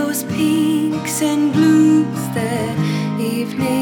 those pinks and blues that evening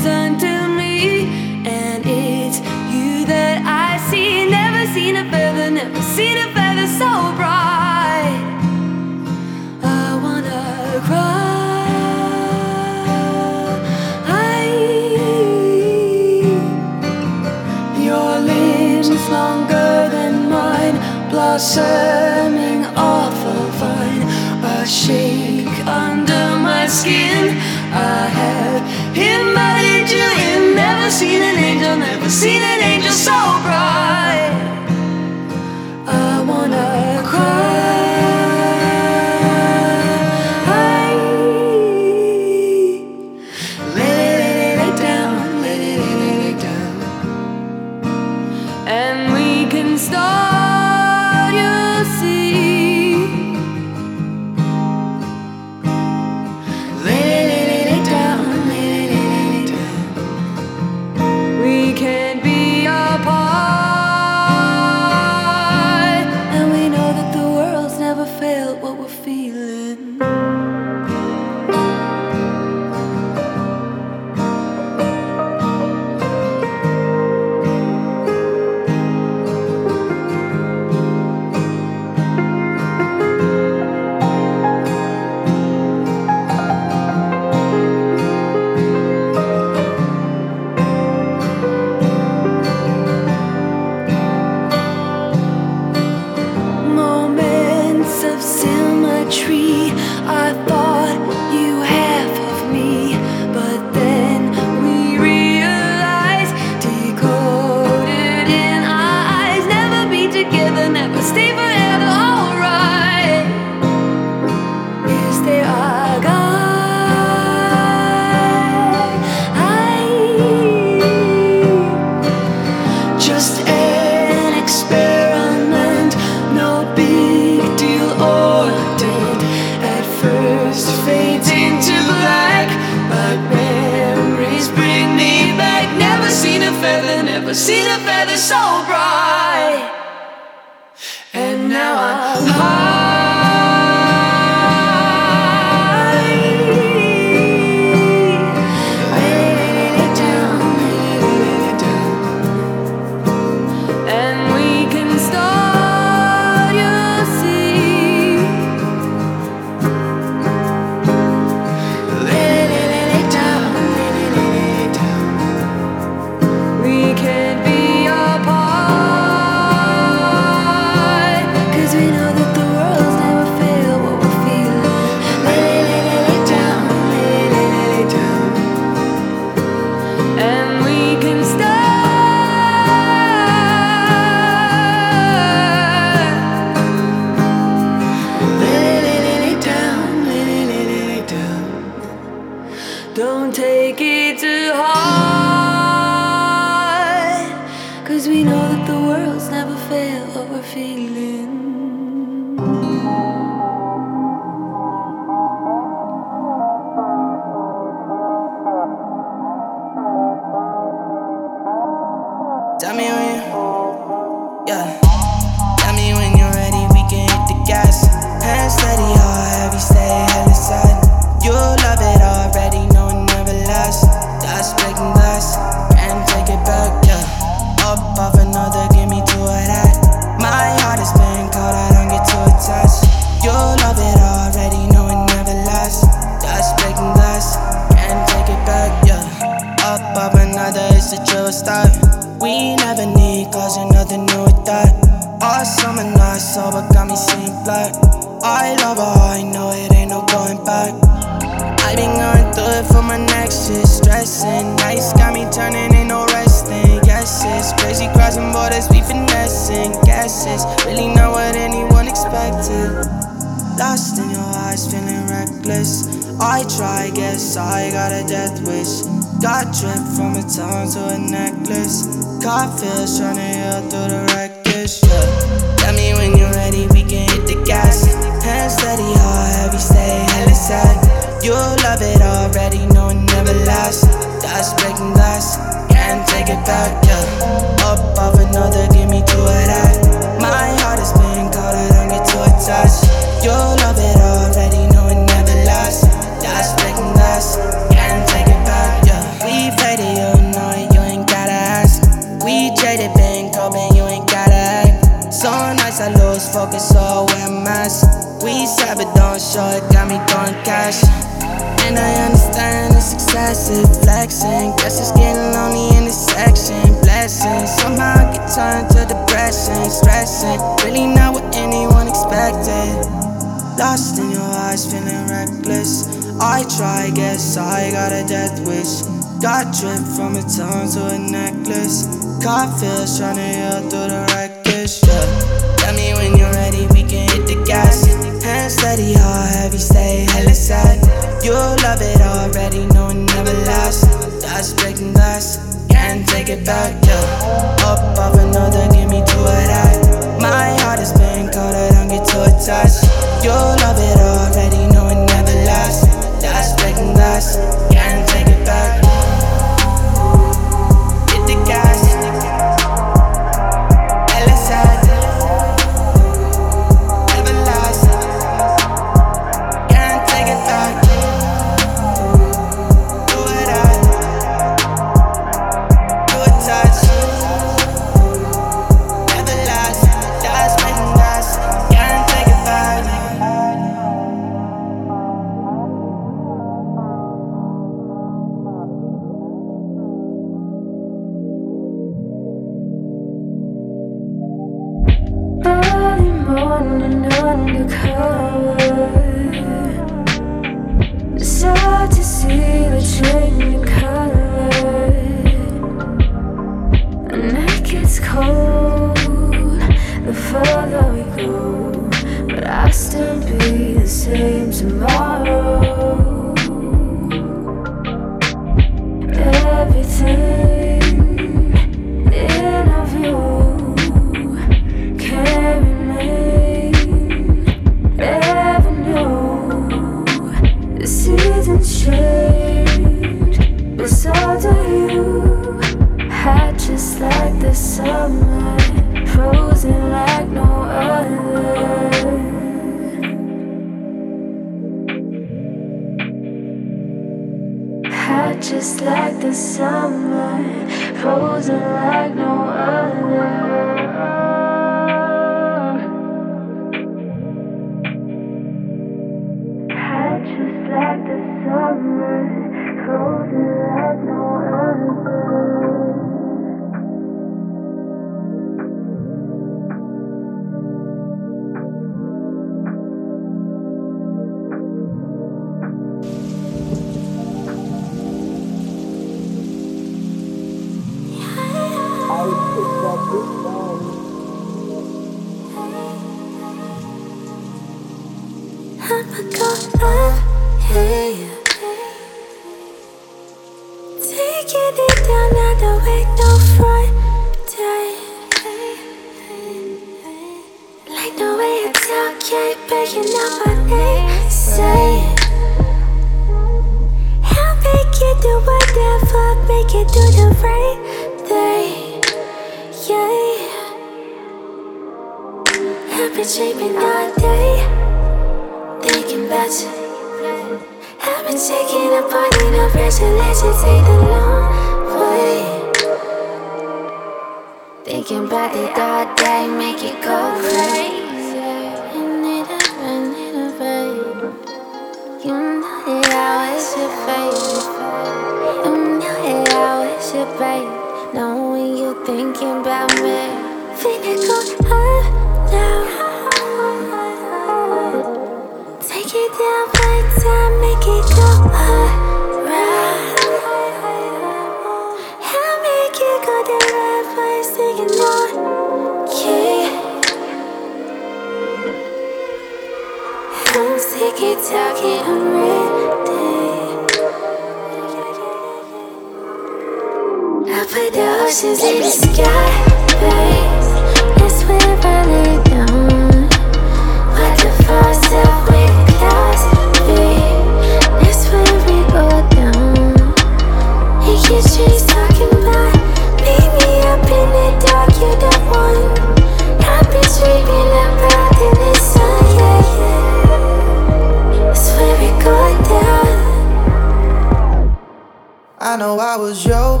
I know I was your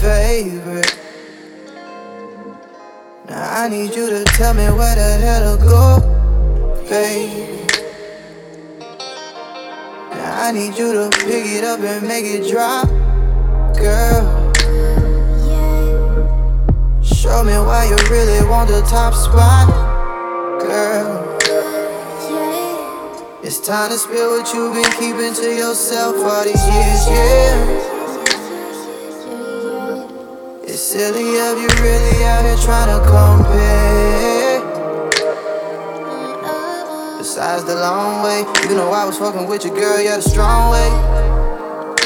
favorite. Now I need you to tell me where the hell to go, baby. Now I need you to pick it up and make it drop, girl. Show me why you really want the top spot, girl. It's time to spill what you've been keeping to yourself all these years, yeah. It's silly of you really out here trying to compare. Besides the long way, you know I was fucking with your girl, yeah, the strong way.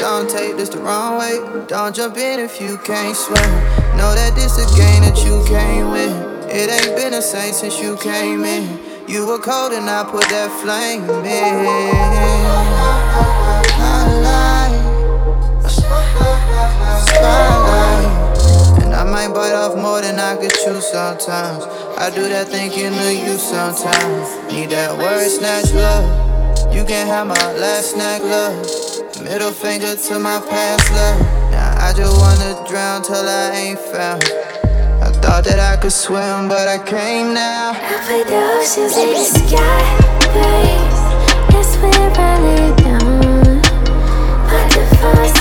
Don't take this the wrong way. Don't jump in if you can't swim. Know that this a game that you can't win. It ain't been the same since you came in. You were cold and I put that flame in. Spotlight. I might bite off more than I could chew sometimes. I do that thinking of you sometimes. Need that word snatch love. You can have my last snack love. Middle finger to my past love. Now I just wanna drown till I ain't found. I thought that I could swim, but I can't now. I put the oceans in the sky, babe. That's where I lay down. Put the force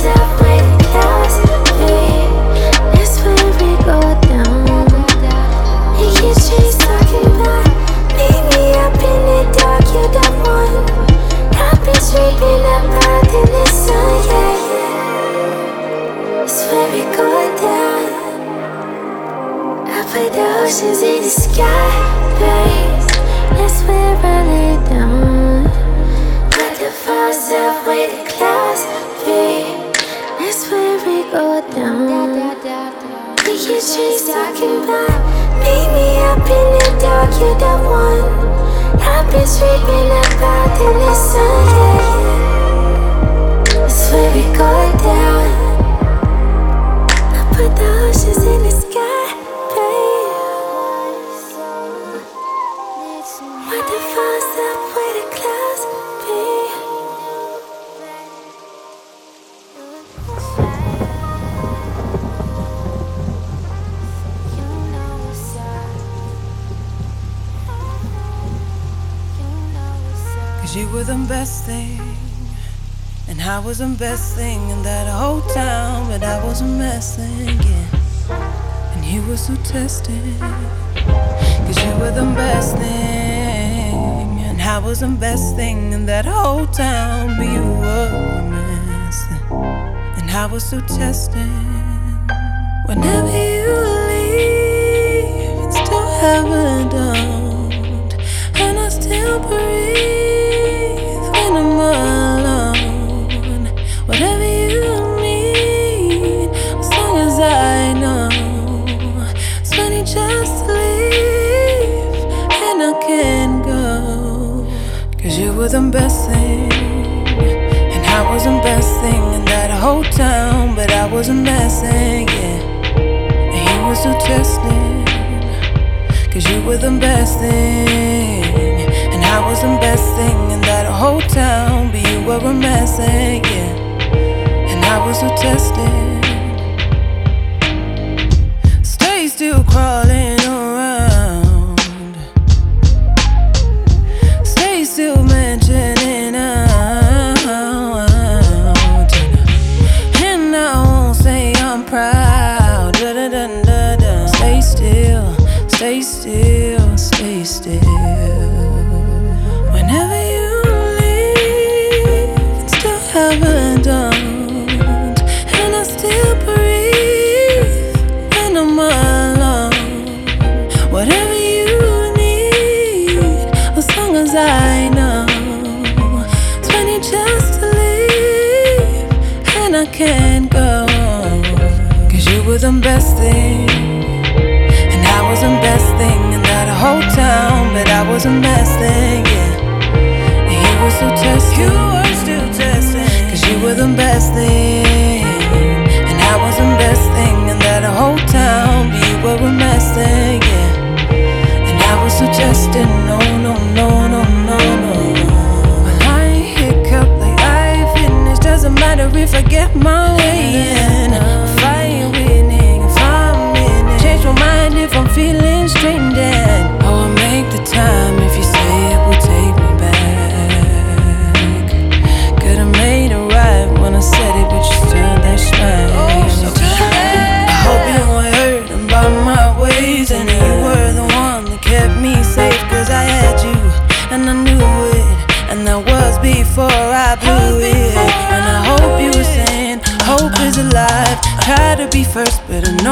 you the one. I've been sleeping up out in the sun, yeah, yeah. That's where we go down. I put the oceans in the sky, babe. That's where I lay down. Put the falls up the clouds, babe. That's where we go down. The trees talking about meet me up in the dark, you're the one. I've been sleeping up out in the sun, yeah. That's where down. I put the oceans in the best thing. And I was the best thing in that whole town, but I was a mess again. And you were so testing. Cause you were the best thing. And I was the best thing in that whole town, but you were a mess. And I was so testing. Whenever you leave, it's still heaven don't. And I still breathe the best thing. And I was thing in that whole town, but I was a messing, yeah. And were so testing. Cause you were the best thing. And I was the best thing in that whole town. But you were a mess, eh, yeah. And I was so tested. Stay still crawling best thing. And I was the best thing in that whole town, but I was the best thing, yeah. And you were still testing. You were still testing. Cause you were the best thing. And I was the best thing in that whole town, but you were a mess thing, yeah. And I was suggesting, no, no, no, no, no, no. Well, I hiccup like I finished. Doesn't matter if I get my way in.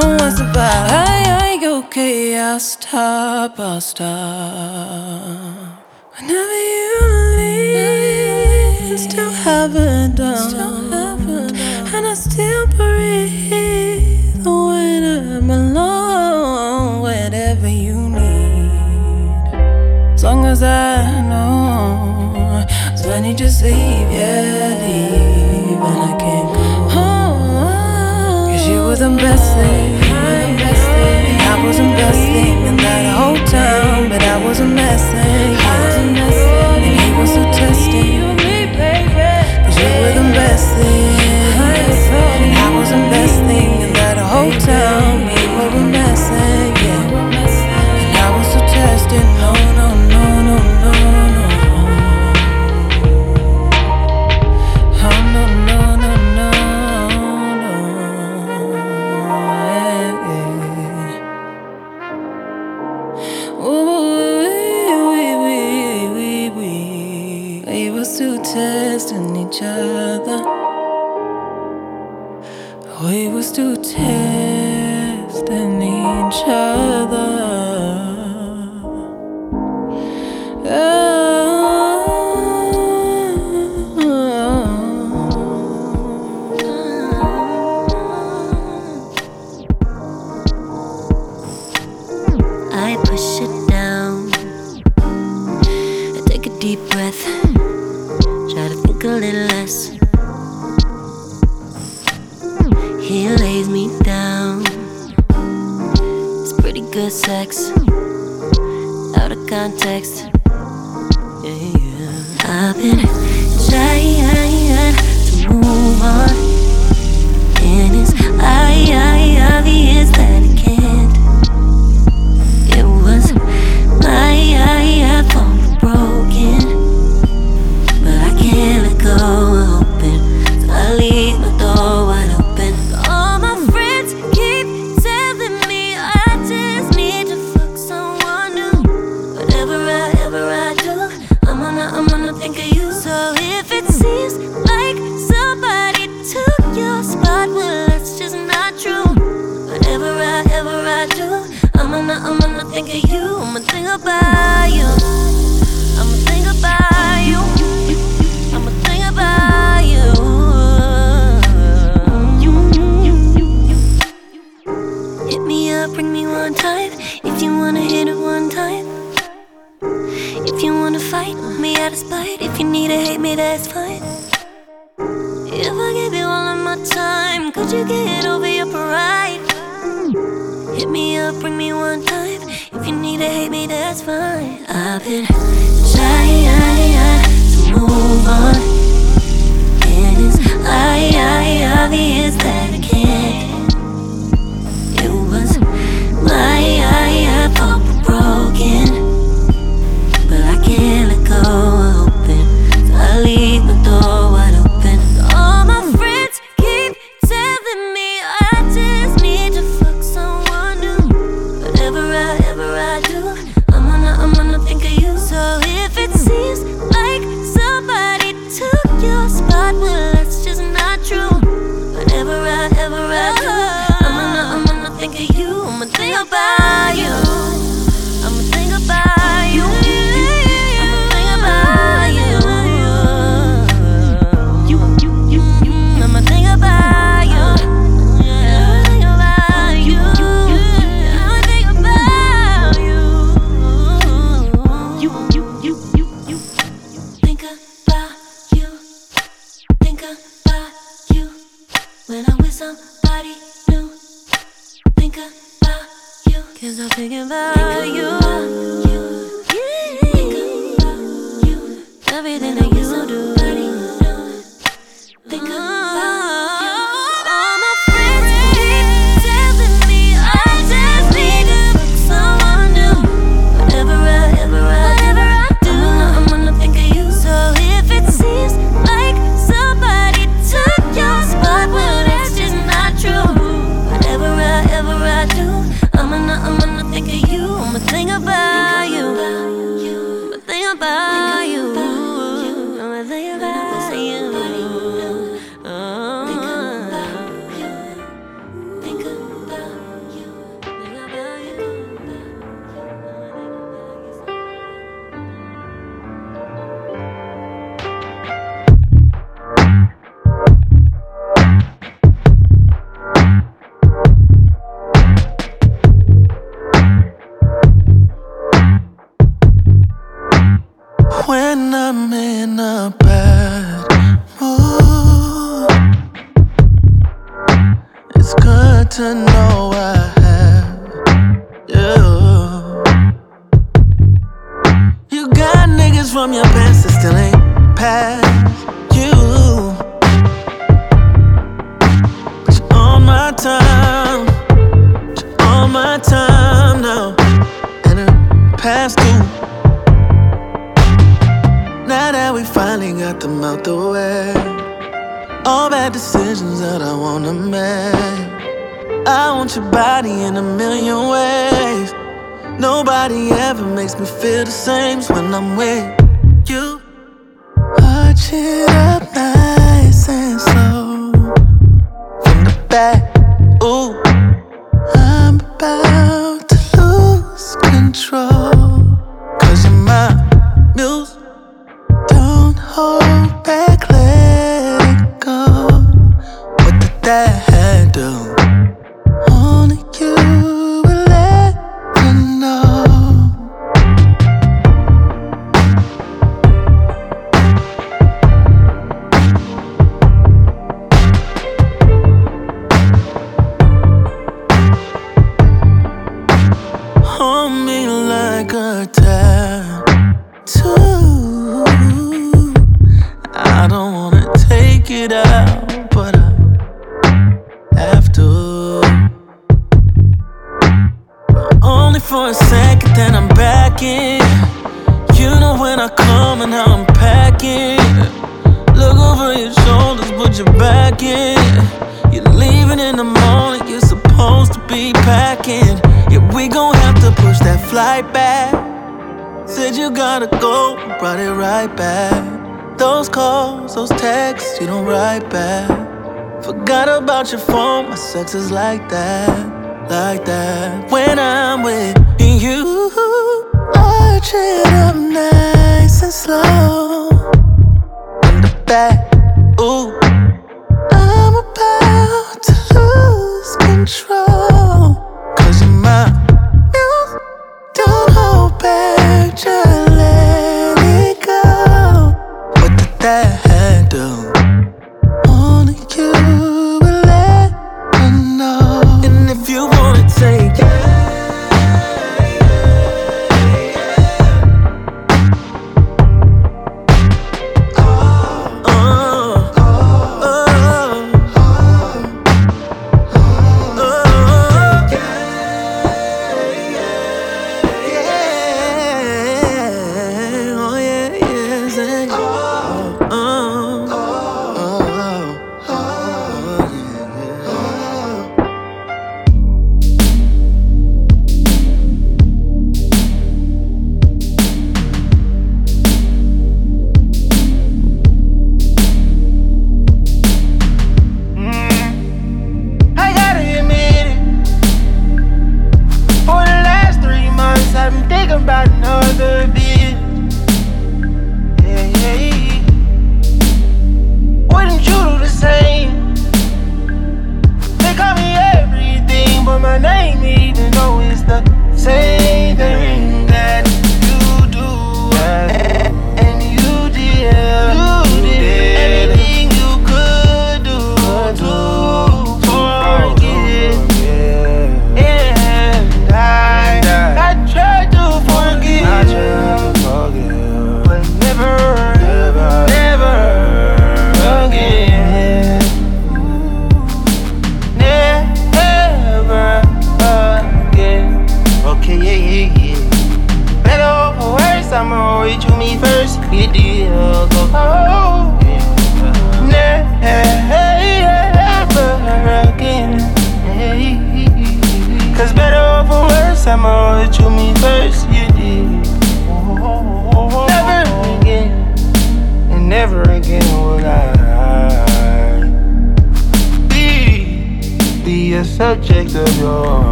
don't want to survive. I, I, okay, I'll stop, I'll stop. Whenever you leave, I still haven't done. Still haven't done. And I still breathe when I'm alone. Whatever you need, as long as I know. so It's funny, just leave, yeah, leave, and I can't go. Cause you were the best thing. I wasn't best thing in that whole town, but I wasn't messing.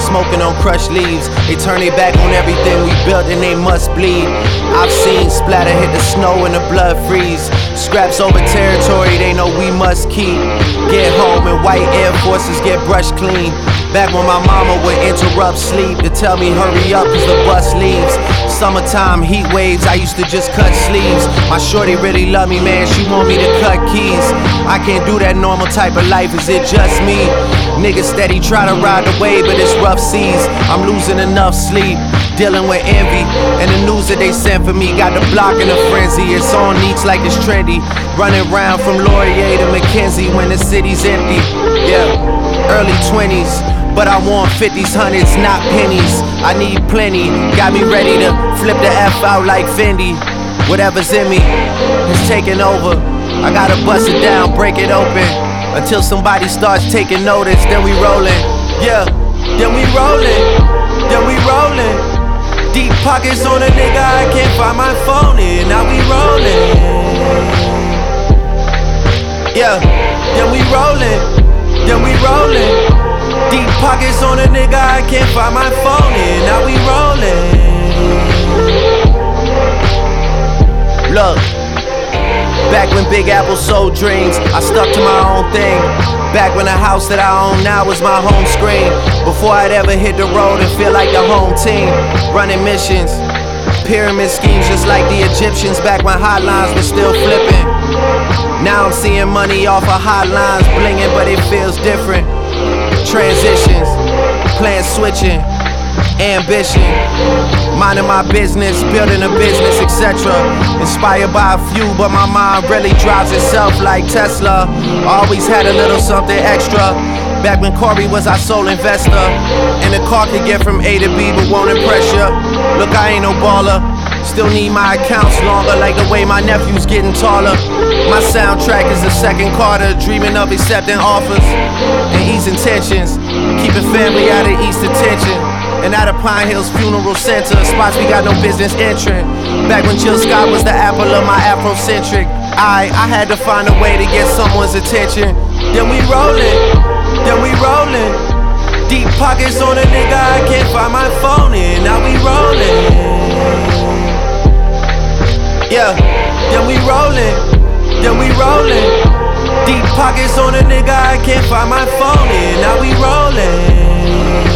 Smoking on crushed leaves. They turn their back on everything we built and they must bleed. I've seen splatter hit the snow and the blood freeze. Scraps over territory they know we must keep. Get home and white Air Forces get brushed clean. Back when my mama would interrupt sleep to tell me hurry up cause the bus leaves. Summertime heat waves, I used to just cut sleeves. My shorty really love me, man, she want me to cut keys. I can't do that normal type of life, is it just me? Niggas steady try to ride the wave, but it's rough seas. I'm losing enough sleep, dealing with envy. And the news that they sent for me got the block in a frenzy. It's on each like it's trendy. Running around from Laurier to Mackenzie when the city's empty. Yeah, early 20s. But I want 50s, hundreds, not pennies. I need plenty. Got me ready to flip the F out like Fendi. Whatever's in me is taking over. I gotta bust it down, break it open. Until somebody starts taking notice, then we rollin'. Yeah, then we rollin'. Then we rollin'. Deep pockets on a nigga, I can't find my phone in. Now we rollin'. Yeah, then we rollin'. Then we rollin'. Deep pockets on a nigga, I can't find my phone in. Now we rollin'. Look. Back when Big Apple sold dreams, I stuck to my own thing. Back when the house that I own now was my home screen. Before I'd ever hit the road and feel like the home team. Running missions, pyramid schemes just like the Egyptians back when hotlines were still flipping. Now I'm seeing money off of hotlines blinging, but it feels different. Transitions, plan switching, ambition, minding my business, building a business, etc. Inspired by a few, but my mind really drives itself like Tesla. Always had a little something extra. Back when Corey was our sole investor, and the car could get from A to B, but won't impress ya. Look, I ain't no baller. Still need my accounts longer, like the way my nephew's getting taller. My soundtrack is the second Carter, dreaming of accepting offers and easing tensions, keeping family out of East attention. And out of Pine Hills Funeral Center, spots we got no business entering. Back when Jill Scott was the apple of my Afrocentric. I, I had to find a way to get someone's attention. Then we rollin', then we rollin'. Deep pockets on a nigga, I can't find my phone in. Now we rollin'. Yeah, then we rollin', then we rollin'. Deep pockets on a nigga, I can't find my phone in. Now we rollin'.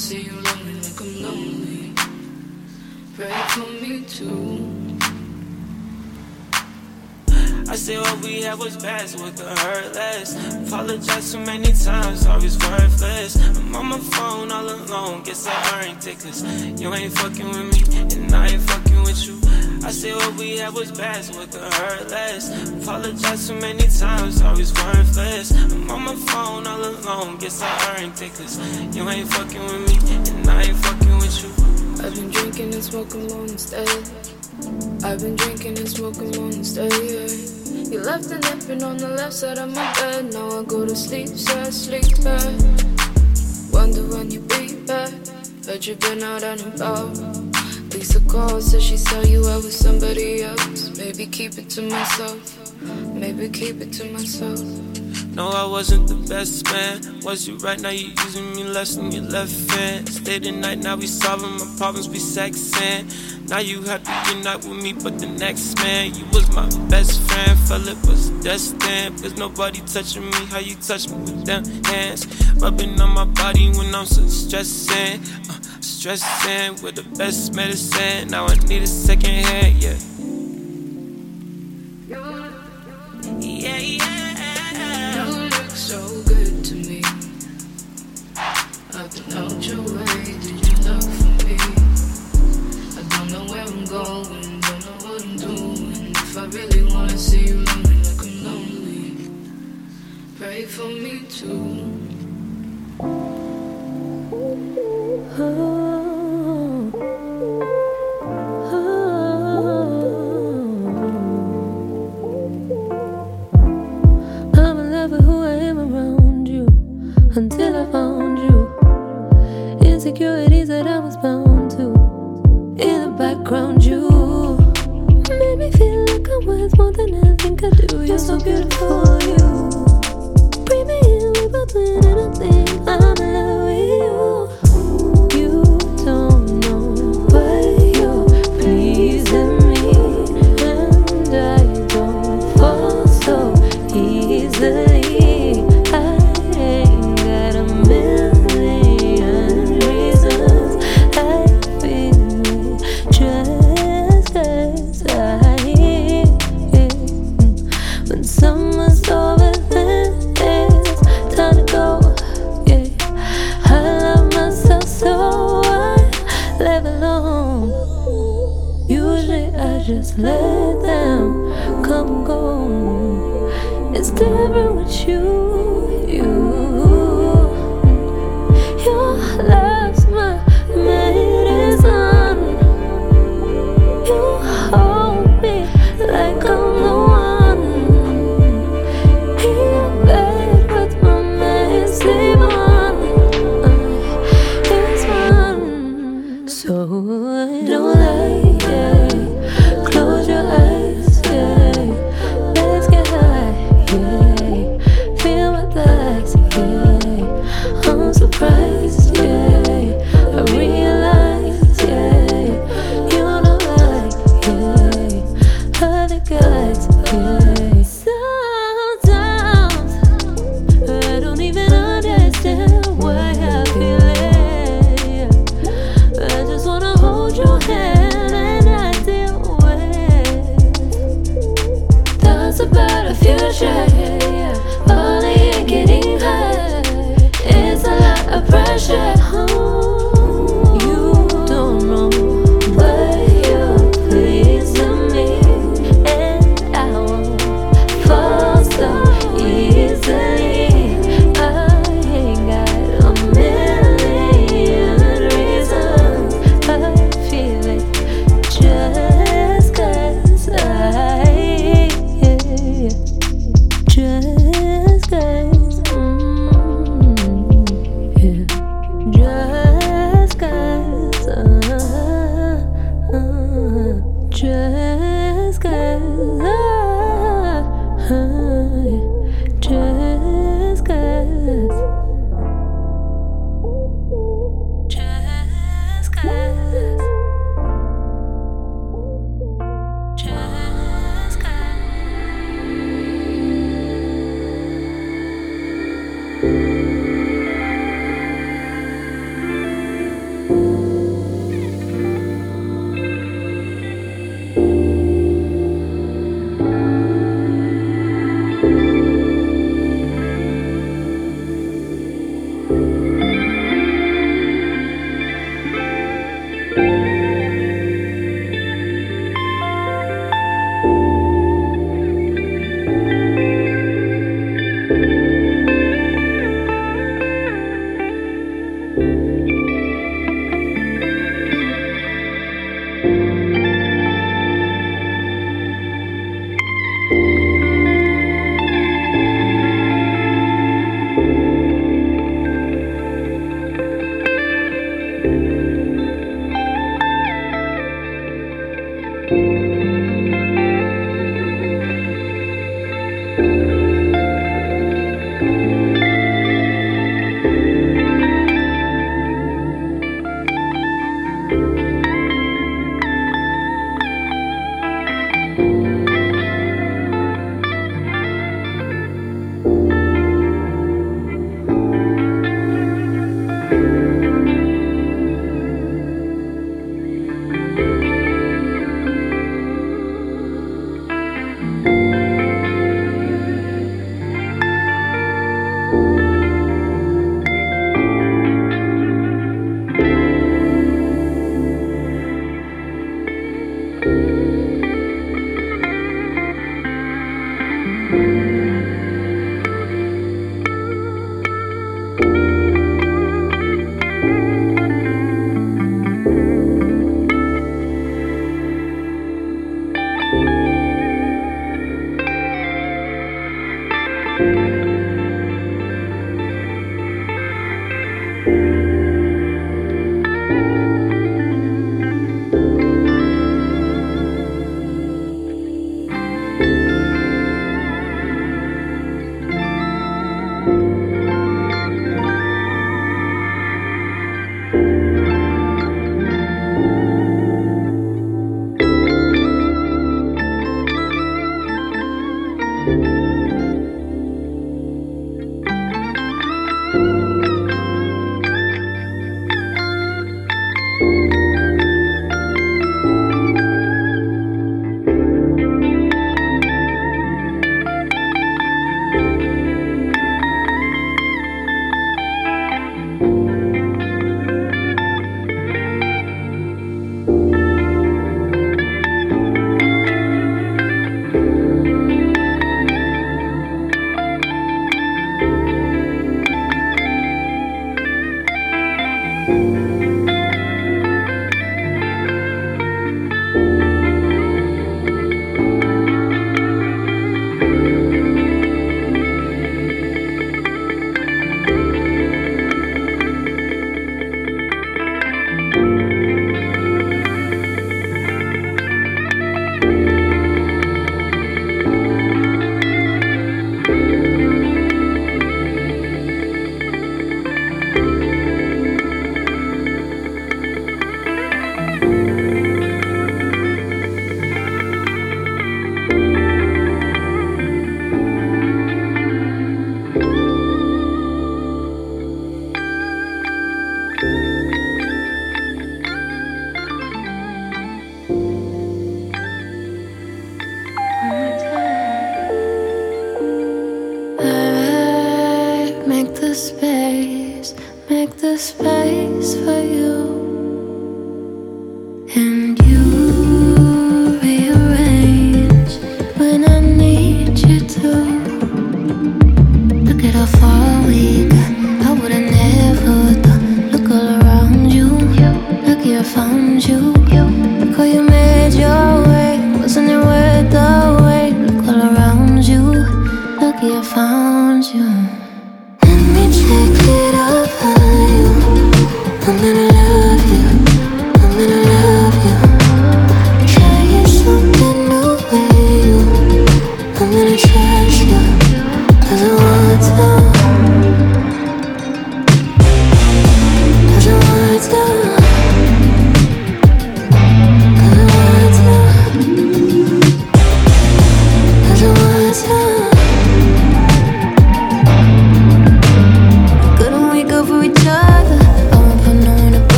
see you lonely like I'm lonely. Pray for me too. I said what we had was best, what could hurt less. Apologize too many times, always worthless. I'm on my phone all alone, guess I earned it, cause you ain't fucking with me, and I ain't fucking with you. I said what we had was bad, it could hurt less. Apologize too many times, always worthless. I'm on my phone all alone, guess I earned it, cause you ain't fucking with me, and I ain't fucking with you. I've been drinking and smoking long instead. I've been drinking and smoking long instead. You left the napkin on the left side of my bed. Now I go to sleep, so I sleep back. Wonder when you be back. Heard you've been out and about. Lisa called, said she saw you out with somebody else. Maybe keep it to myself. Maybe keep it to myself. No, I wasn't the best man. Was you right now? You using me less than your left hand. Stay the night, now we solving my problems, we sexing. Now you happy you're with me, but the next man. You was my best friend, felt it was destined. There's nobody touching me, how you touch me with them hands. Rubbing on my body when I'm so stressing. Uh, stressing with the best medicine. Now I need a second hand, yeah. Yeah, yeah. You look so good to me. I've been out your way, did you look for me? I don't know where I'm going, don't know what I'm doing. If I really wanna see you lonely like I'm lonely, pray for me too. I'm until I found you. Insecurities that I was bound to. In the background, you made me feel like I'm worth more than I think I do. You're so beautiful, you. Bring me in, and I think I'm in love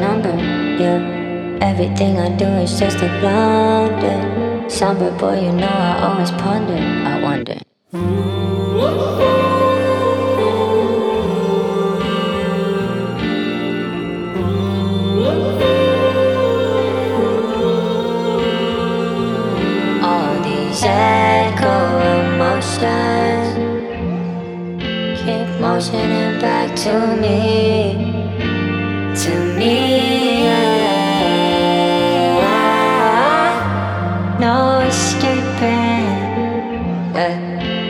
number, yeah. Everything I do is just a blunder. Somber boy, you know I always ponder, I wonder. All these echo emotions keep motioning back to me. No escaping.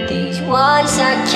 These walls are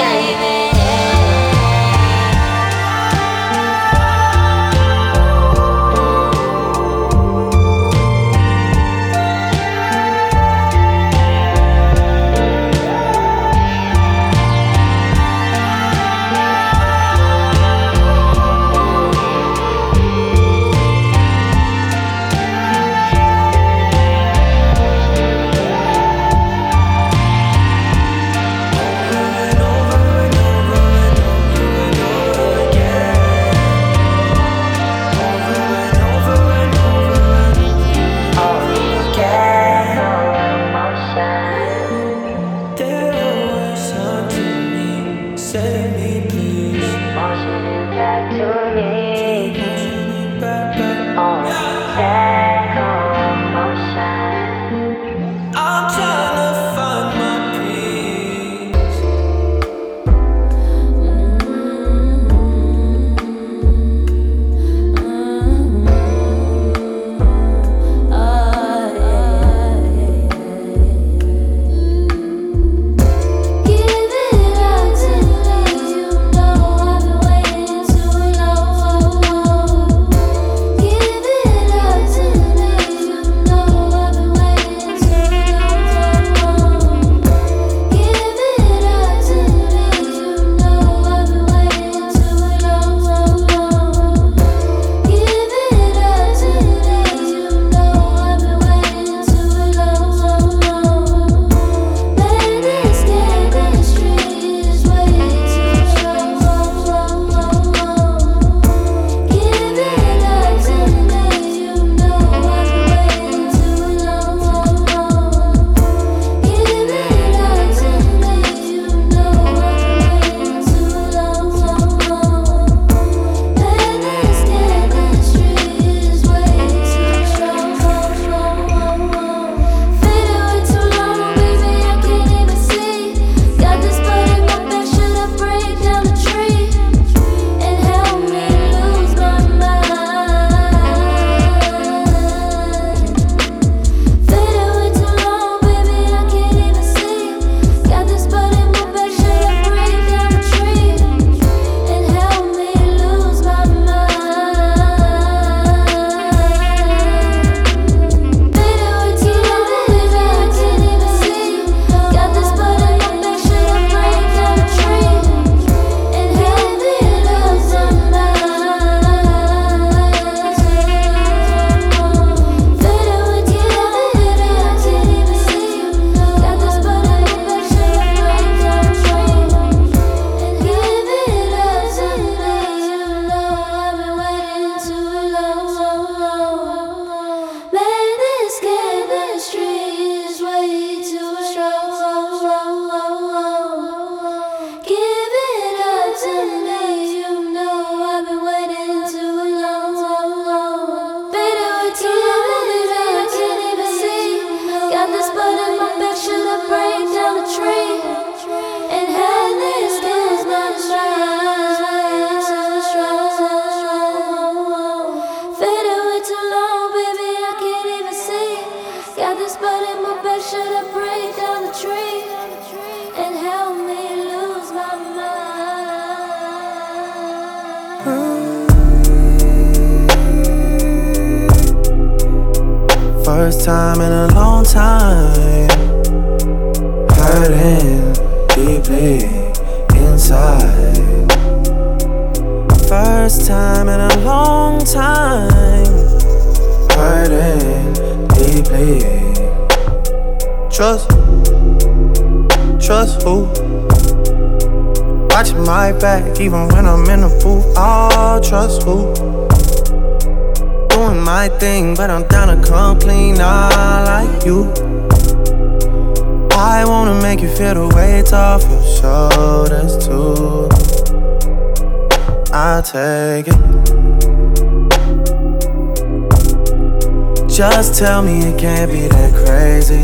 tell me it can't be that crazy.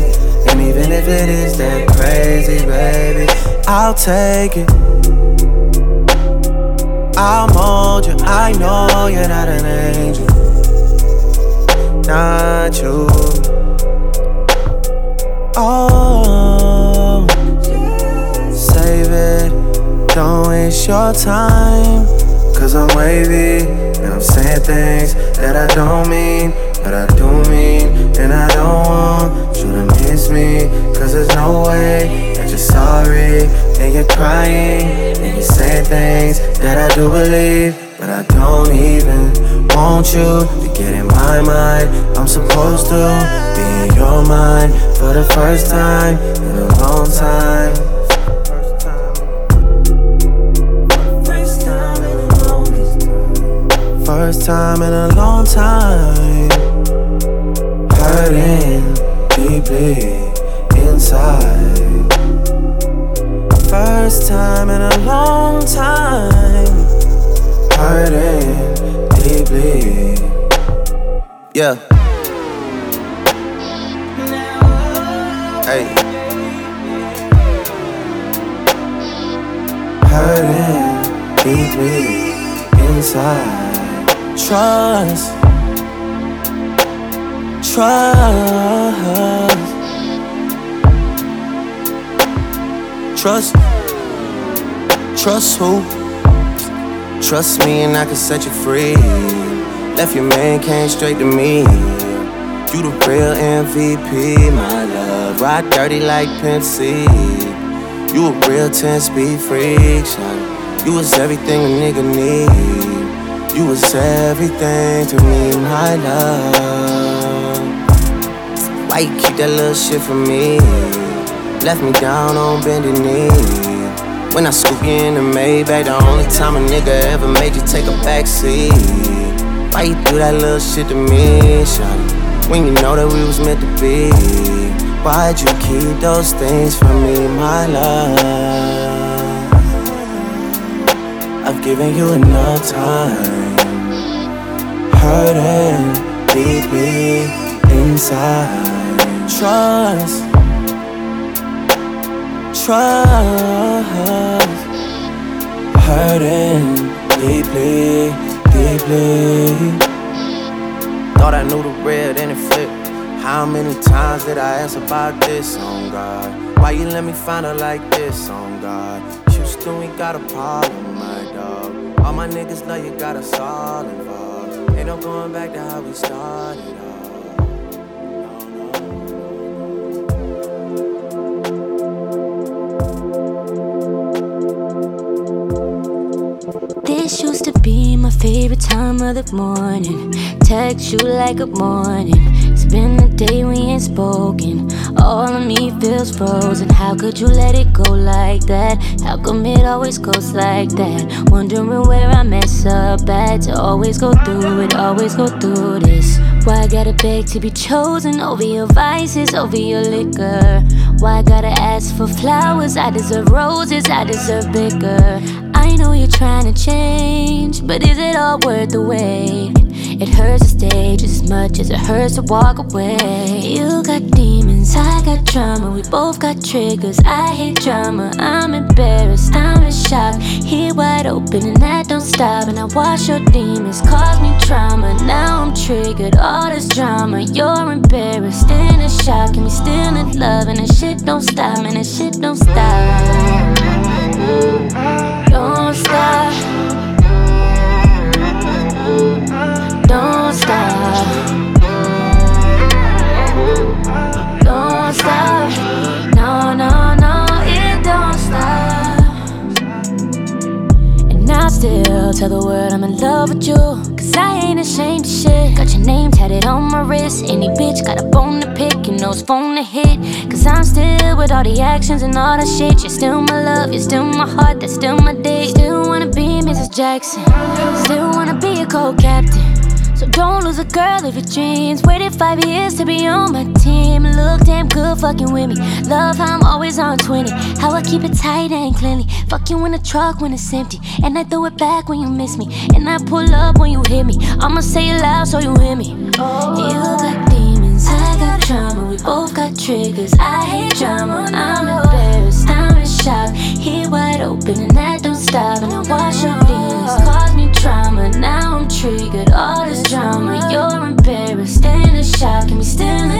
And even if it is that crazy, baby, I'll take it. I'll mold you. I know you're not an angel. Not you. Oh, save it. Don't waste your time. Cause I'm wavy and I'm saying things that I don't mean, but I do mean. And I don't want you to miss me. Cause there's no way that you're sorry and you're crying and you say things that I do believe, but I don't even want you to get in my mind. I'm supposed to be in your mind for the first time in a long time. First time in a long time, hurting deeply inside. First time in a long time, hurting deeply. Yeah. Hey. Hurting deeply inside. Trust. Trust. Trust. Trust who? Trust me and I can set you free. Left your man, came straight to me. You the real MVP, my love. Ride dirty like Pimp C. You a real 10 speed freak, shawty. You was everything a nigga need. You was everything to me, my love. Why you keep that little shit from me? Left me down on bended knee. When I scoop you in the Maybach, the only time a nigga ever made you take a backseat. Why you do that little shit to me, shawty? When you know that we was meant to be. Why'd you keep those things from me, my love? I've given you enough time. Hurting deeply inside. Trust trust. Hurting deeply, deeply. Thought I knew the real, then it flipped. How many times did I ask about this on God? Why you let me find her like this on God? Houston, we got a problem, my dog. All my niggas love you, got us all involved. Ain't no going back to how we started favorite time of the morning. Text you like a morning. It's been a day we ain't spoken. All of me feels frozen. How could you let it go like that? How come it always goes like that? Wondering where I mess up at to always go through it, always go through this. Why I gotta beg to be chosen over your vices, over your liquor? Why I gotta ask for flowers? I deserve roses, I deserve bigger. I know you're trying to change, but is it all worth the wait? It hurts to stay just as much as it hurts to walk away. You got demons, I got drama. We both got triggers. I hate drama. I'm embarrassed, I'm in shock. Here wide open, and that don't stop. And I watch your demons cause me trauma. Now I'm triggered, all this drama. You're embarrassed and in shock, and we still in love. And that shit don't stop, and that shit don't stop. Don't stop. Don't stop. Don't stop. No, no, no, it don't stop. And I still tell the world I'm in love with you. Cause I ain't ashamed of shit. Got your name tatted on my wrist. Any bitch got a bone to pick, you know it's phone to hit. Cause I'm still with all the actions and all the shit. You're still my love, you're still my heart, that's still my dick. Still wanna be Mrs. Jackson. Still wanna be a co captain. So don't lose a girl of your dreams. Waited five years to be on my team look damn good fucking with me. Love how I'm always on 20. How I keep it tight and cleanly. Fuck you in the truck when it's empty. And I throw it back when you miss me. And I pull up when you hit me. I'ma say it loud so you hear me. Oh. You got demons, I got trauma. We both got triggers. I hate drama. I'm embarrassed, I'm in shock. Here wide open and I don't stop. And I wash your demons, cause me trauma. Now I'm triggered. All this drama, you're embarrassed and in shock. And we still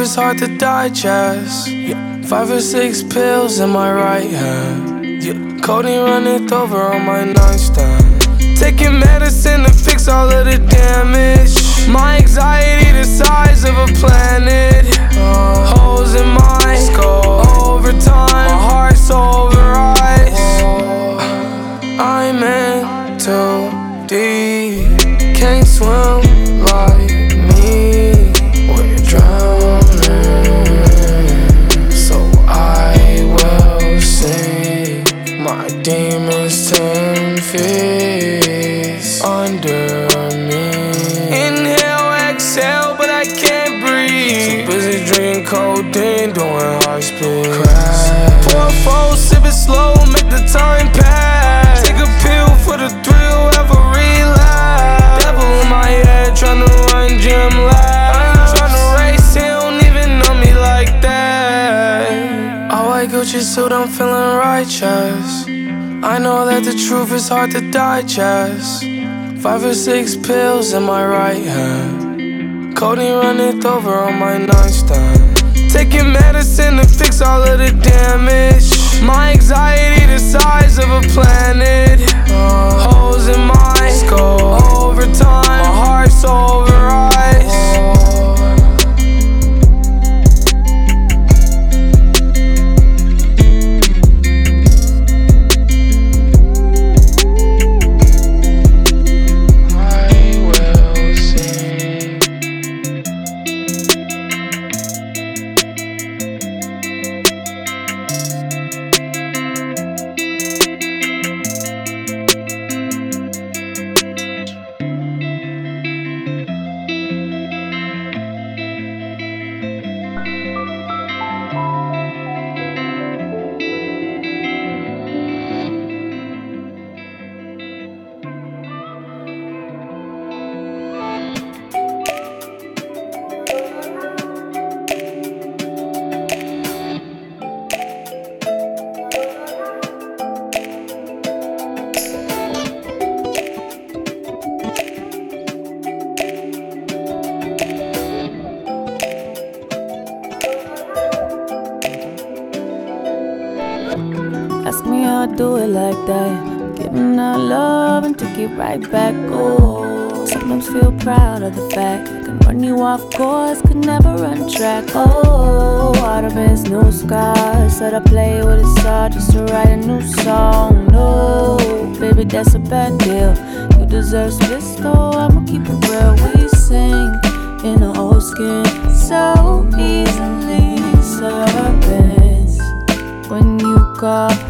is hard to digest. Yeah. Five or six pills in my right hand. Yeah. run it over on my nightstand. Taking medicine to fix all of the damage. My anxiety the size of a planet. Uh, holes in my skull. Overtime, my heart's over ice. I'm in too deep. Can't swim. Suit, I'm feeling righteous. I know that the truth is hard to digest. Five or six pills in my right hand. Codeine running over on my nightstand. Taking medicine to fix all of the damage. My anxiety the size of a planet. Uh, holes in my skull. Over time, and heart's overrise. right back. Oh, sometimes feel proud of the fact can run you off course, could never run track. Oh, Waterman's new scars. Said I play with a saw just to write a new song. No, baby, that's a bad deal. You deserve this though. I'ma keep it real. We sing in an old skin so easily serpents when you call.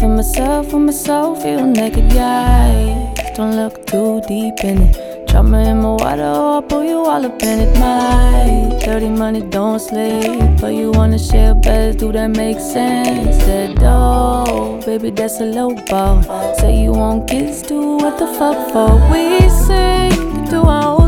feel myself when myself feel naked, yeah. Don't look too deep in it. Drop me in my water, I'll pull you all up in it, my dirty money don't sleep. But you wanna share beds, do that make sense? That dough, baby, that's a low ball. Say you want kids, do what the fuck for? We sing, do our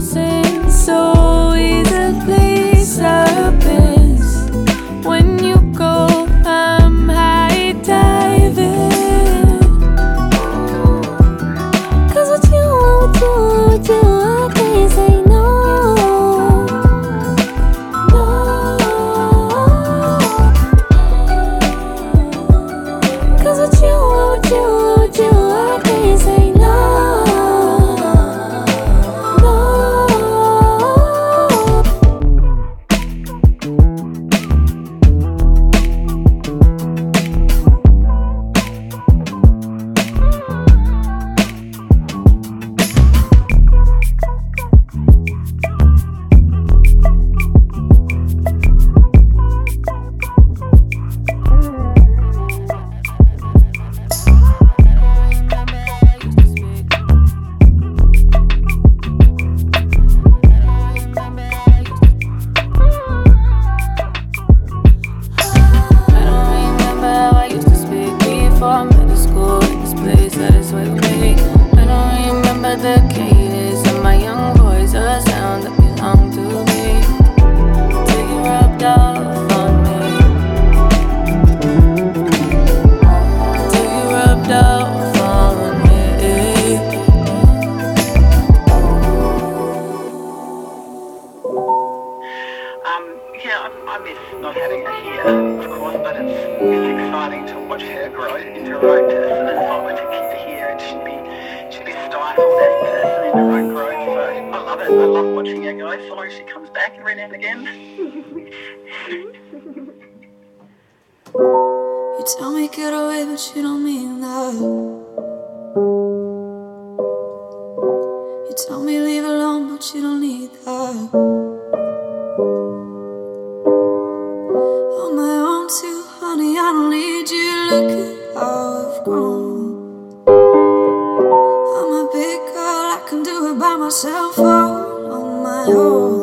myself out on my own.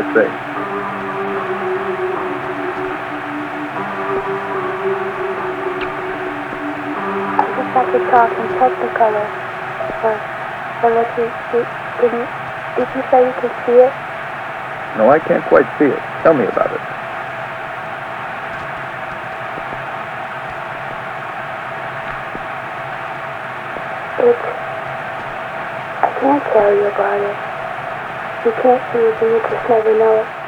I just say. to talk in Technicolor. Or, or let you, did, did, you, did you say you could see it? No, I can't quite see it. Tell me about it. It's... I can't tell you about it. You can't see the look of never know it.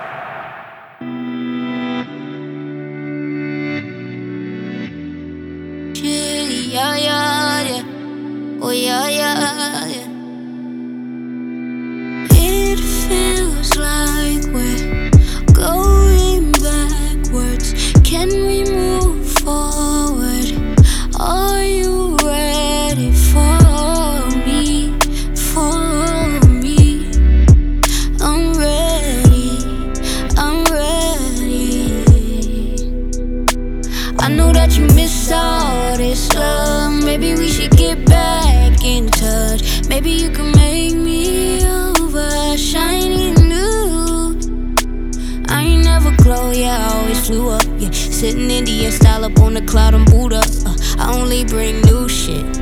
on the cloud and boot up. Uh, I only bring new shit.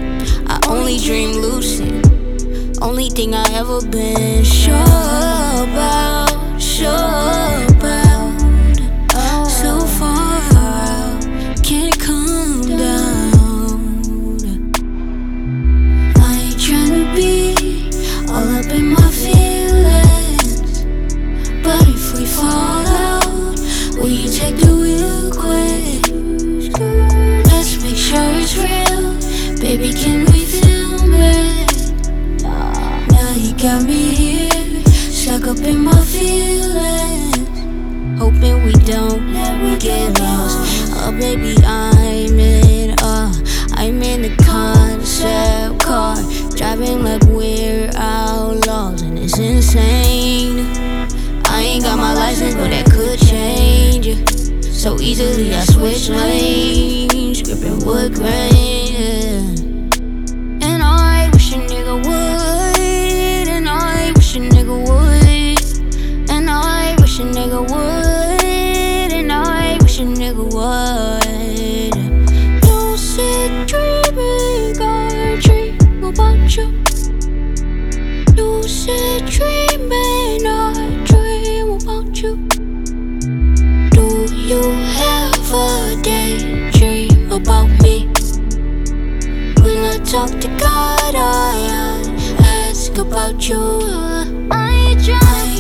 I only dream lucid. Only thing I ever been sure. Maybe I'm in a, I'm in a concept car, driving like we're outlaws, and it's insane. I ain't got my license, but that could change. So easily I switch lanes, gripping wood grain. would。有些 dreamy dream about you，有些 dreamy dream about you have a about me? When I talk to God, I ask about you. I dream.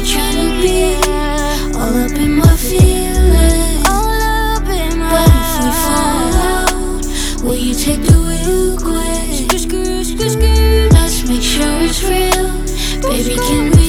Take the wheel quick. Let's make sure it's real. Baby, can we?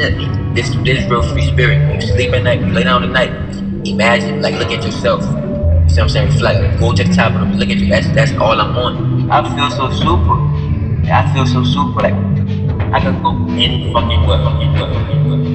Fortunately, this this real free spirit. When you sleep at night, you lay down at night, imagine, like look at yourself. You see what I'm saying? Reflect. Go to the top of them, look at you. That's that's all I'm on. I feel so super. I feel so super. Like I can go in fucking work, fucking work, fucking work.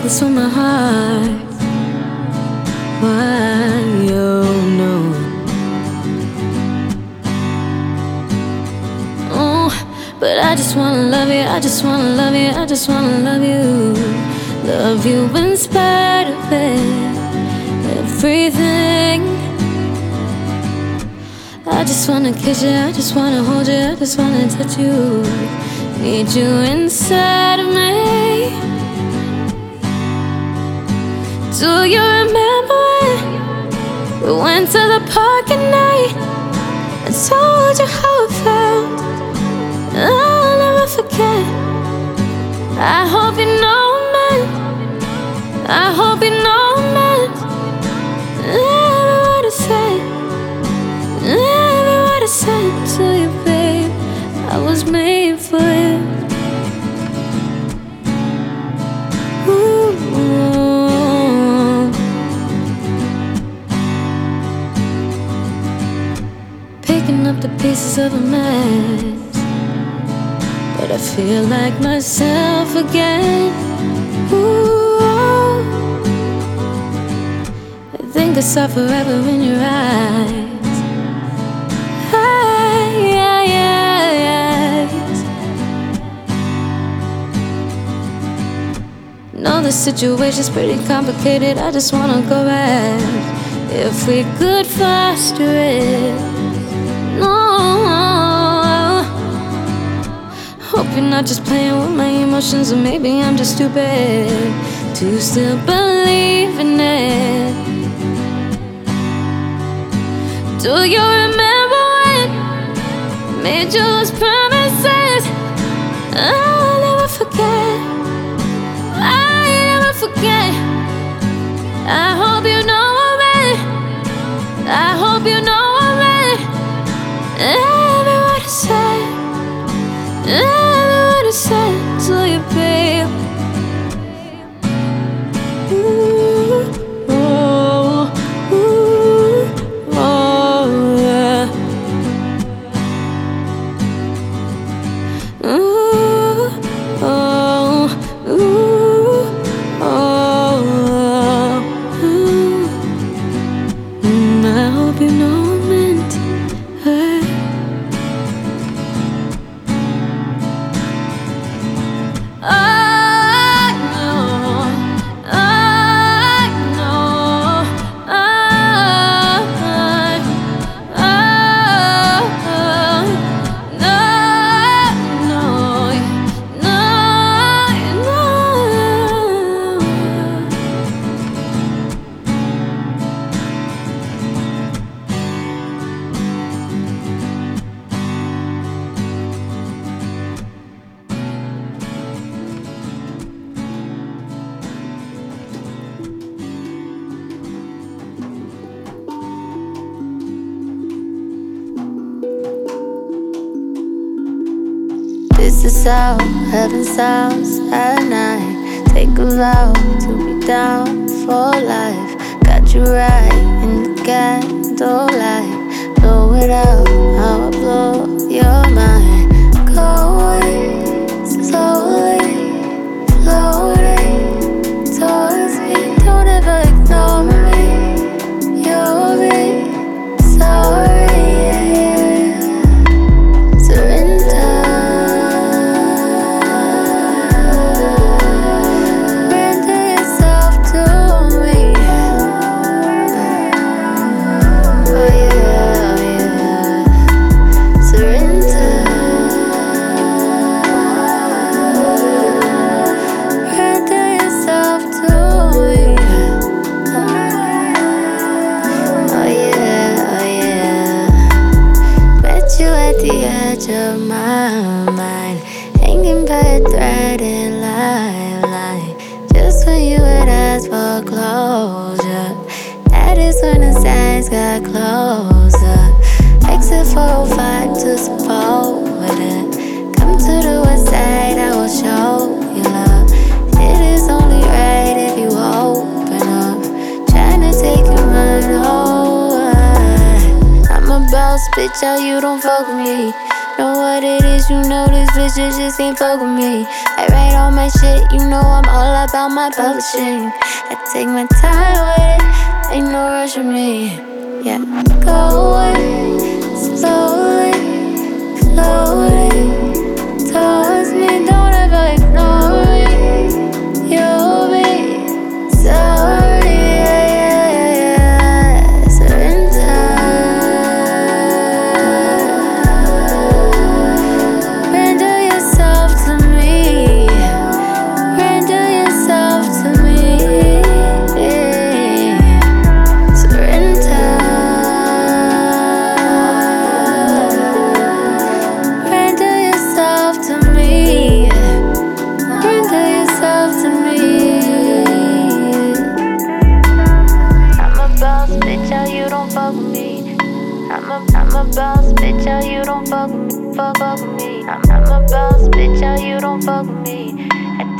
Reckless with my heart? Why, oh no. Oh, but I just wanna love you, I just wanna love you, I just wanna love you. Love you in spite of it, everything. I just wanna kiss you, I just wanna hold you, I just wanna touch you. Need you inside of Do you remember when we went to the park at night? and told you how it felt. I'll never forget. I hope you know, man. I hope you know, pieces of a mess, but I feel like myself again. Ooh. I think I saw forever in your eyes. Ay, ay, ay, eyes. Know the situation's pretty complicated. I just wanna go back. If we could foster it. Not just playing with my emotions, or maybe I'm just stupid to still believe in it. Do you remember when made those promises? I'll never forget. I never forget. I hope you know I'm. I hope you know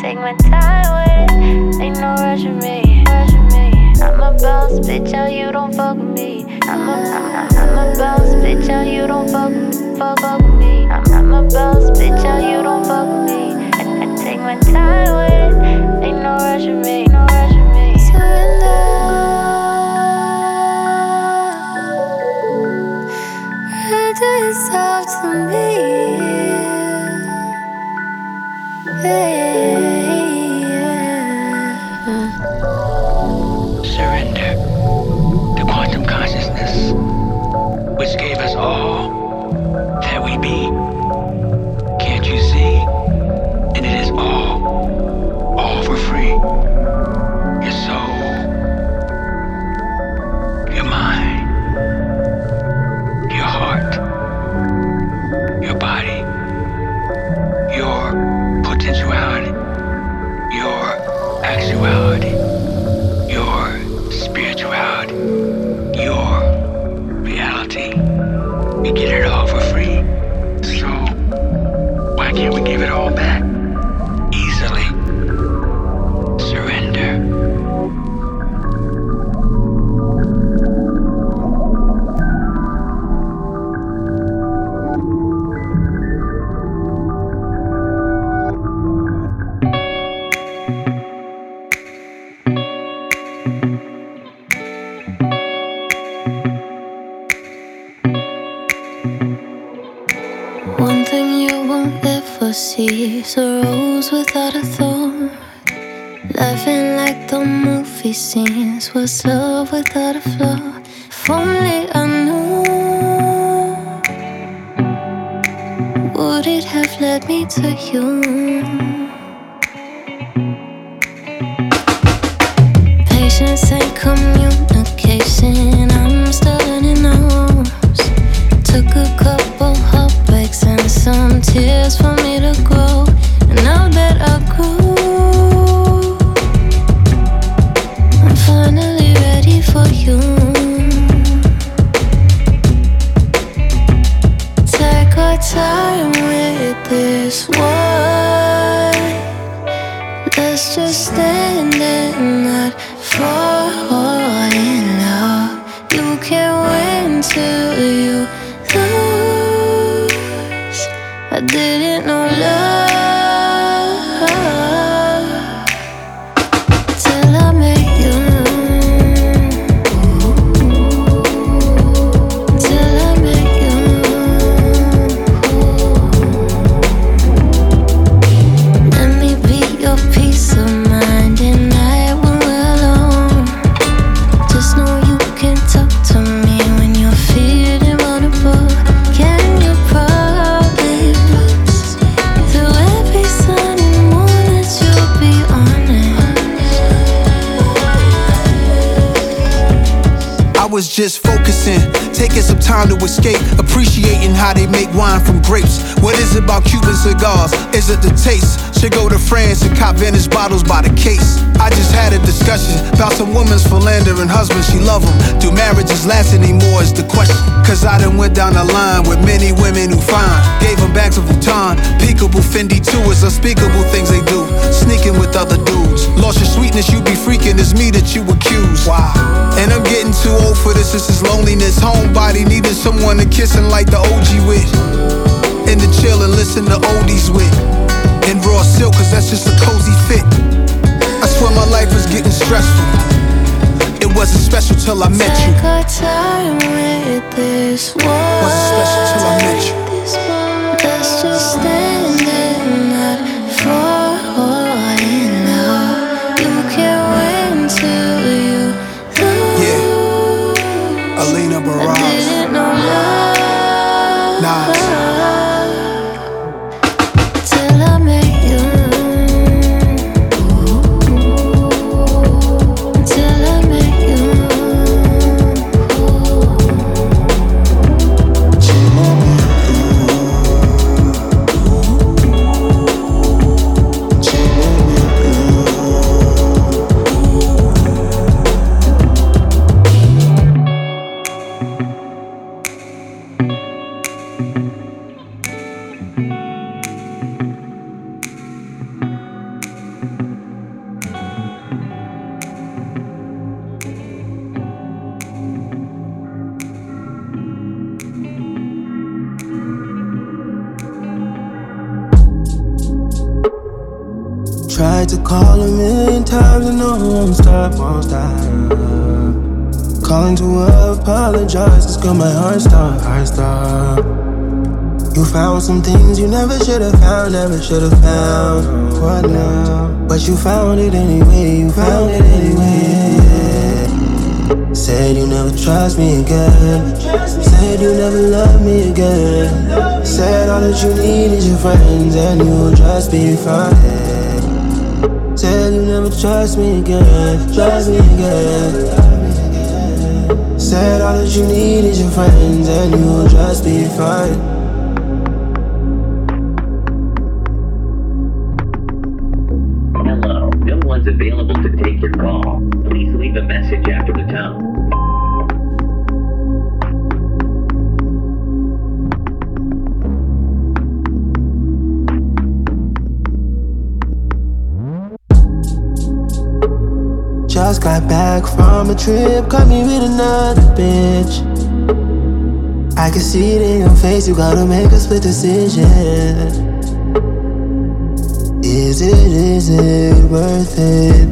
take my time Just focusing, taking some time to escape, appreciating how they make wine from grapes. What is it about Cuban cigars? Is it the taste? Should go to France and cop vintage bottles by the case. I just had a discussion about some woman's philandering husband. She love him. Do marriages last anymore is the question. Cause I done went down the line with many women who find. Gave them bags of Vuitton. Peekaboo Fendi too is unspeakable things they do. Sneaking with other dudes. Lost your sweetness, you be freaking. It's me that you accuse. Wow. And I'm getting too old for this. This is loneliness. Homebody needing someone to kiss and like the OG with. And to chill and listen to oldies with. And raw silk, cause that's just a cozy fit. I swear my life was getting stressful. It wasn't special till I met you. Take our time with this one. Wasn't special till I met you. Let's just stand stop, won't stop. Calling to apologize, it's got my heart stopped, heart stopped. You found some things you never should have found, never should have found. What now? But you found it anyway, you found it anyway. Said you never trust me again. Said you never love me again. Said all that you need is your friends and you'll just be fine. You trust me again, trust me again. Said all that you need is your friends and you'll just be fine. Back from a trip, caught me with another bitch. I can see it in your face, you gotta make a split decision. Is it, is it worth it?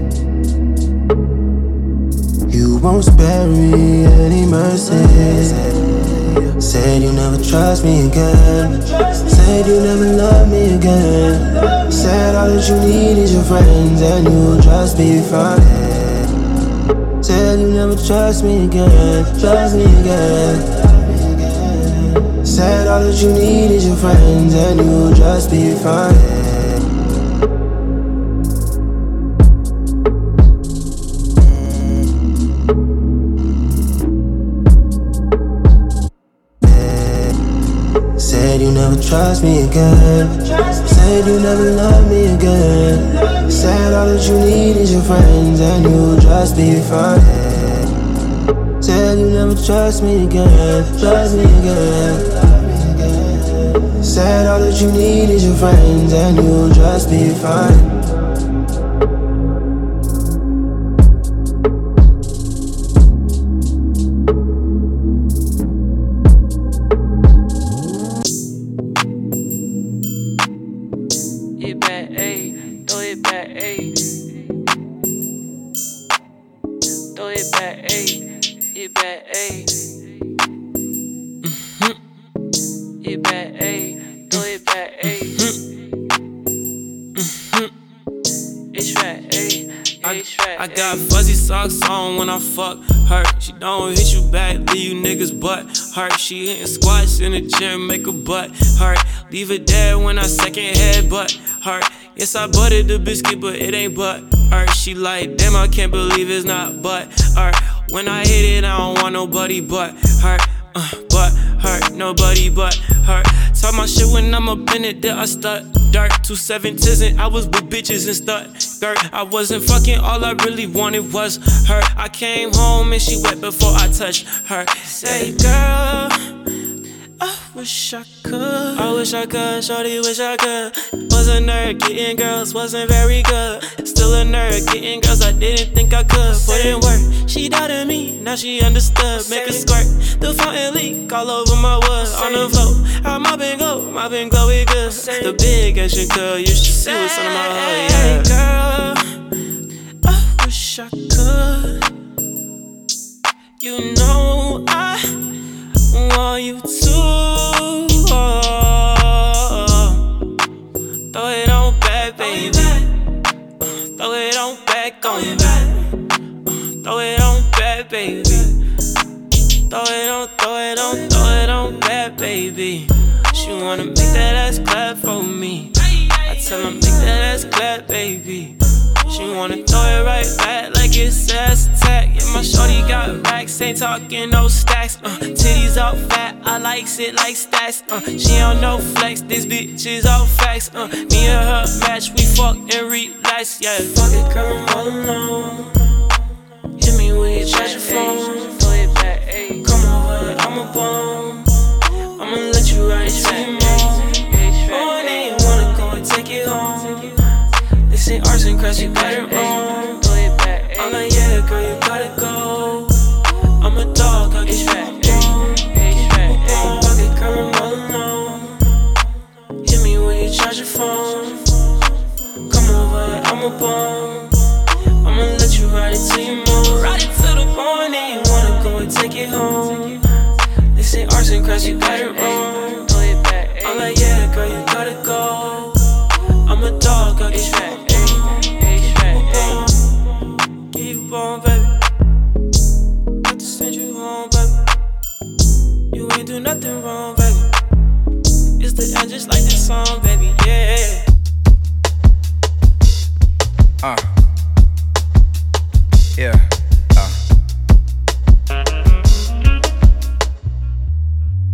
You won't spare me any mercy. Said you never trust me again. Said you never love me again. Said all that you need is your friends and you'll just be fine. Said you never trust me again, trust me again. Said all that you need is your friends and you'll just be fine. Said you never trust me again. Said you never love me again. Said all that you need is your friends and you'll just be fine. Said you never trust me again, trust me again. Said all that you need is your friends and you'll just be fine. Hurt. She hitting squats in the gym, make her butt hurt. Leave it there when I second head butt hurt. Yes, I buttered the biscuit, but it ain't butt hurt. She like, damn, I can't believe it's not butt hurt. When I hit it, I don't want nobody but hurt. Uh, but hurt, nobody but hurt. Talk my shit when I'm up in it, then I. Dirt, two seven and I was with bitches and stut. Skirt, I wasn't fucking, all I really wanted was her. I came home and she wet before I touched her. Say, girl, wish I could. I wish I could, shorty, wish I could. Was a nerd, getting girls, wasn't very good. Still a nerd, getting girls, I didn't think I could. Put in work, she doubted me, now she understood. Make a squirt, the fountain leak all over my wood. On the floor, I'm mopping glow, mopping glow, we good. The big Asian girl, you should see what's under my hood, yeah. Girl, I wish I could. You know I want you to. Throw it on back, baby. Throw it on back on me. Throw it on back, baby. Throw it on, throw it on, throw it on back, baby. She wanna make that ass clap for me. I tell her make that ass clap, baby. She wanna throw it right back like it's ass attack. Yeah, my shorty got racks, ain't talking no stacks. Uh, titties all fat, I likes it like stacks. Uh, she don't know flex, this bitch is all facts. Uh, me and her match, we fuck and relax. Yeah, fuck it, come all alone. Hit me with your it back. Come over, I'm a bone. I'ma let you ride it more. Morning, wanna go and take it home. Ain't arts and crafts, you it wrong. I'm like, yeah, girl, you gotta go. I'm a dog, I'll get you home. Fuck it, girl, I'm all alone. Hit me when you charge your phone. Come over, I'm a bone. I'ma let you ride it till you move. Ride it till the morning. Wanna go and take it home. This ain't arts and crafts, you it wrong. I'm like, yeah, girl, you gotta go. I'm a dog, I'll get you home. Nothing wrong, baby. It's the end, just like this song, baby. Yeah. Uh. Yeah. Uh.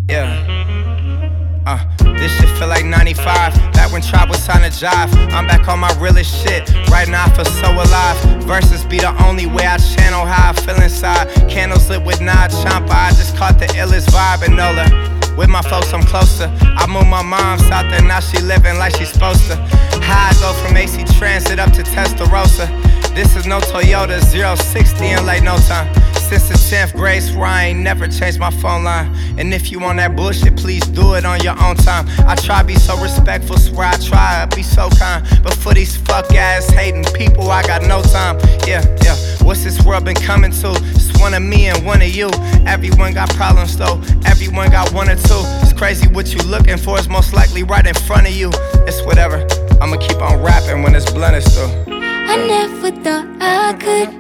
Yeah. Uh. This shit feel like 95. When Tribe was trying to jive. I'm back on my realest shit. Right now I feel so alive. Verses be the only way I channel how I feel inside. Candles lit with Nag Champa. I just caught the illest vibe in Nola. With my folks, I'm closer. I moved my mom south, and now she living like she's supposed to. I go from AC Transit up to Testarossa. This is no Toyota 060 in like no time. Since the 10th grade, where I ain't never changed my phone line. And if you want that bullshit, please do it on your own time. I try be so respectful, swear I try be so kind. But for these fuck ass hating people, I got no time. Yeah, yeah. What's this world been coming to? It's one of me and one of you. Everyone got problems though, everyone got one or two. It's crazy what you looking for is most likely right in front of you. It's whatever. I'ma keep on rapping when it's blunt as through. I never thought I could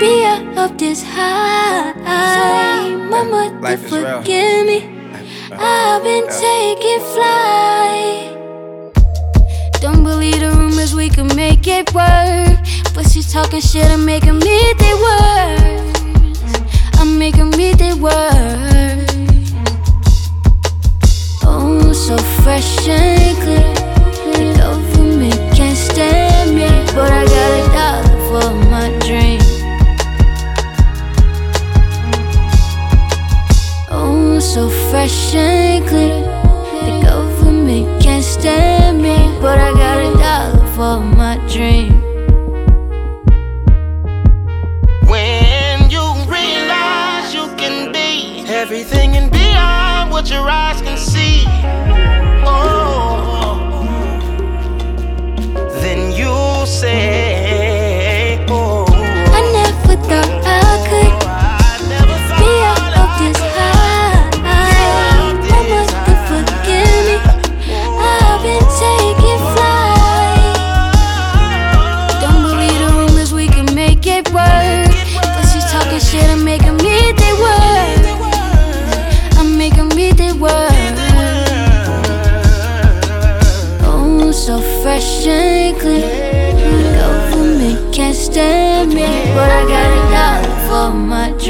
be up this high. My mother Life is real. forgive me. I've been taking flight. Don't believe the rumors, we can make it work. But she's talking shit, I'm making me their words. I'm making me their words. Oh, so fresh and clear. Fresh and clear. The government can't stand me, but I got a dollar for my dream. When you realize you can be everything and beyond what your eyes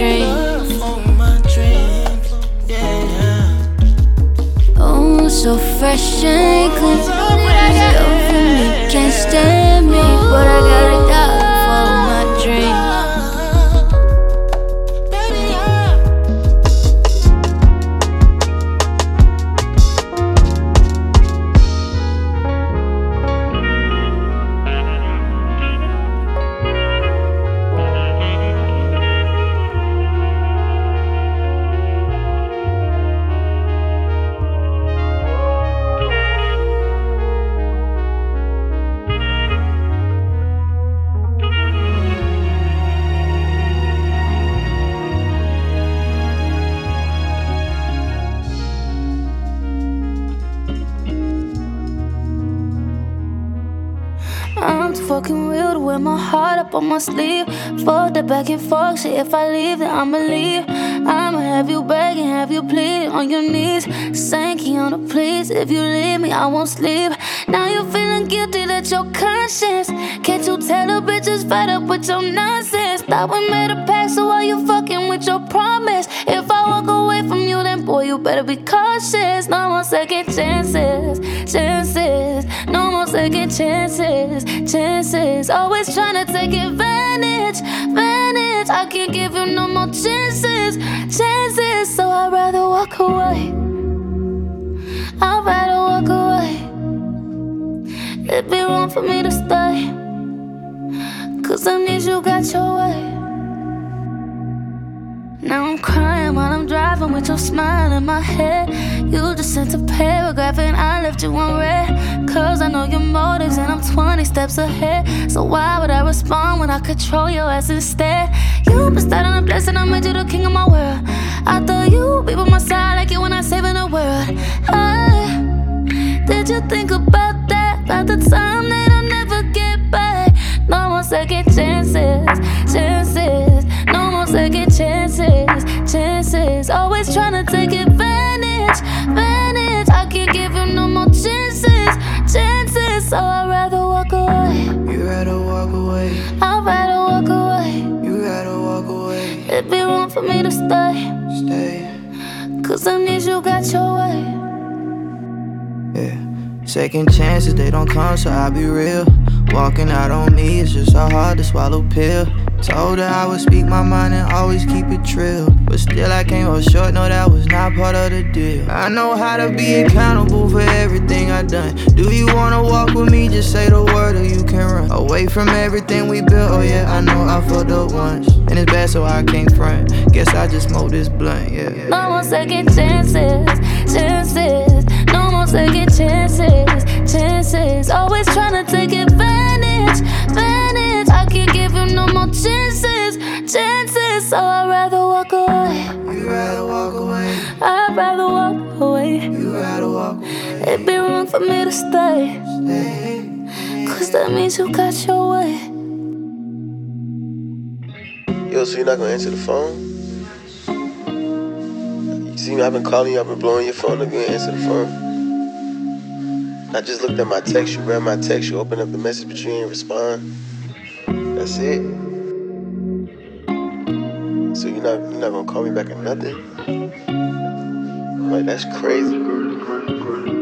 my dream. Oh, so fresh and clean. Can't stand me, but I got my sleeve. Fuck the back and forth shit. If I leave, then I'ma leave. I'ma have you begging, have you pleading on your knees. Sanky on the please. If you leave me, I won't sleep. Now you feeling guilty that your conscience. Can't you tell the bitches fed up with your nonsense? Thought we made a pact, so why you fucking with your promise? If I walk away from boy, you better be cautious. No more second chances, chances. No more second chances, chances. Always trying to take advantage, advantage. I can't give you no more chances, chances. So I'd rather walk away. I'd rather walk away. It'd be wrong for me to stay. Cause I need you got your way. Now I'm crying while I'm driving with your smile in my head. You just sent a paragraph and I left you on red. Cause I know your motives and I'm 20 steps ahead. So why would I respond when I control your ass instead? You been starting a blessing, I made you the king of my world. I thought you'd be by my side like you when I saving the world. I, did you think about that? About the time that I'll never get back? No more second chances, chances. Second chances, chances. Always trying to take advantage, advantage. I can't give you no more chances, chances. So I'd rather walk away. You rather walk away. I'd rather walk away. You rather walk away. It'd be wrong for me to stay. Stay. Cause I need you got your way. Yeah. Second chances, they don't come, so I'll be real. Walking out on me, it's just so hard to swallow pill. Told her I would speak my mind and always keep it trill. But still, I came up short, no, that was not part of the deal. I know how to be accountable for everything I done. Do you wanna walk with me? Just say the word or you can run. Away from everything we built, oh yeah, I know I fucked up once. And it's bad, so I can't front. Guess I just smoked this blunt, yeah. No more second chances, chances. No more second chances, chances. Always trying to take advantage, advantage. I can't give you no more chances, chances. So I'd rather walk away. You'd rather walk away. I'd rather walk away. You'd rather walk away. It'd be wrong for me to stay. Cause that means you got your way. Yo, so you're not gonna answer the phone? You see me, I've been calling you, I've been blowing your phone up, you ain't answer the phone. I just looked at my text, you read my text, you opened up the message, but you ain't respond. That's it. So you're not you're not gonna call me back or nothing? Like that's crazy.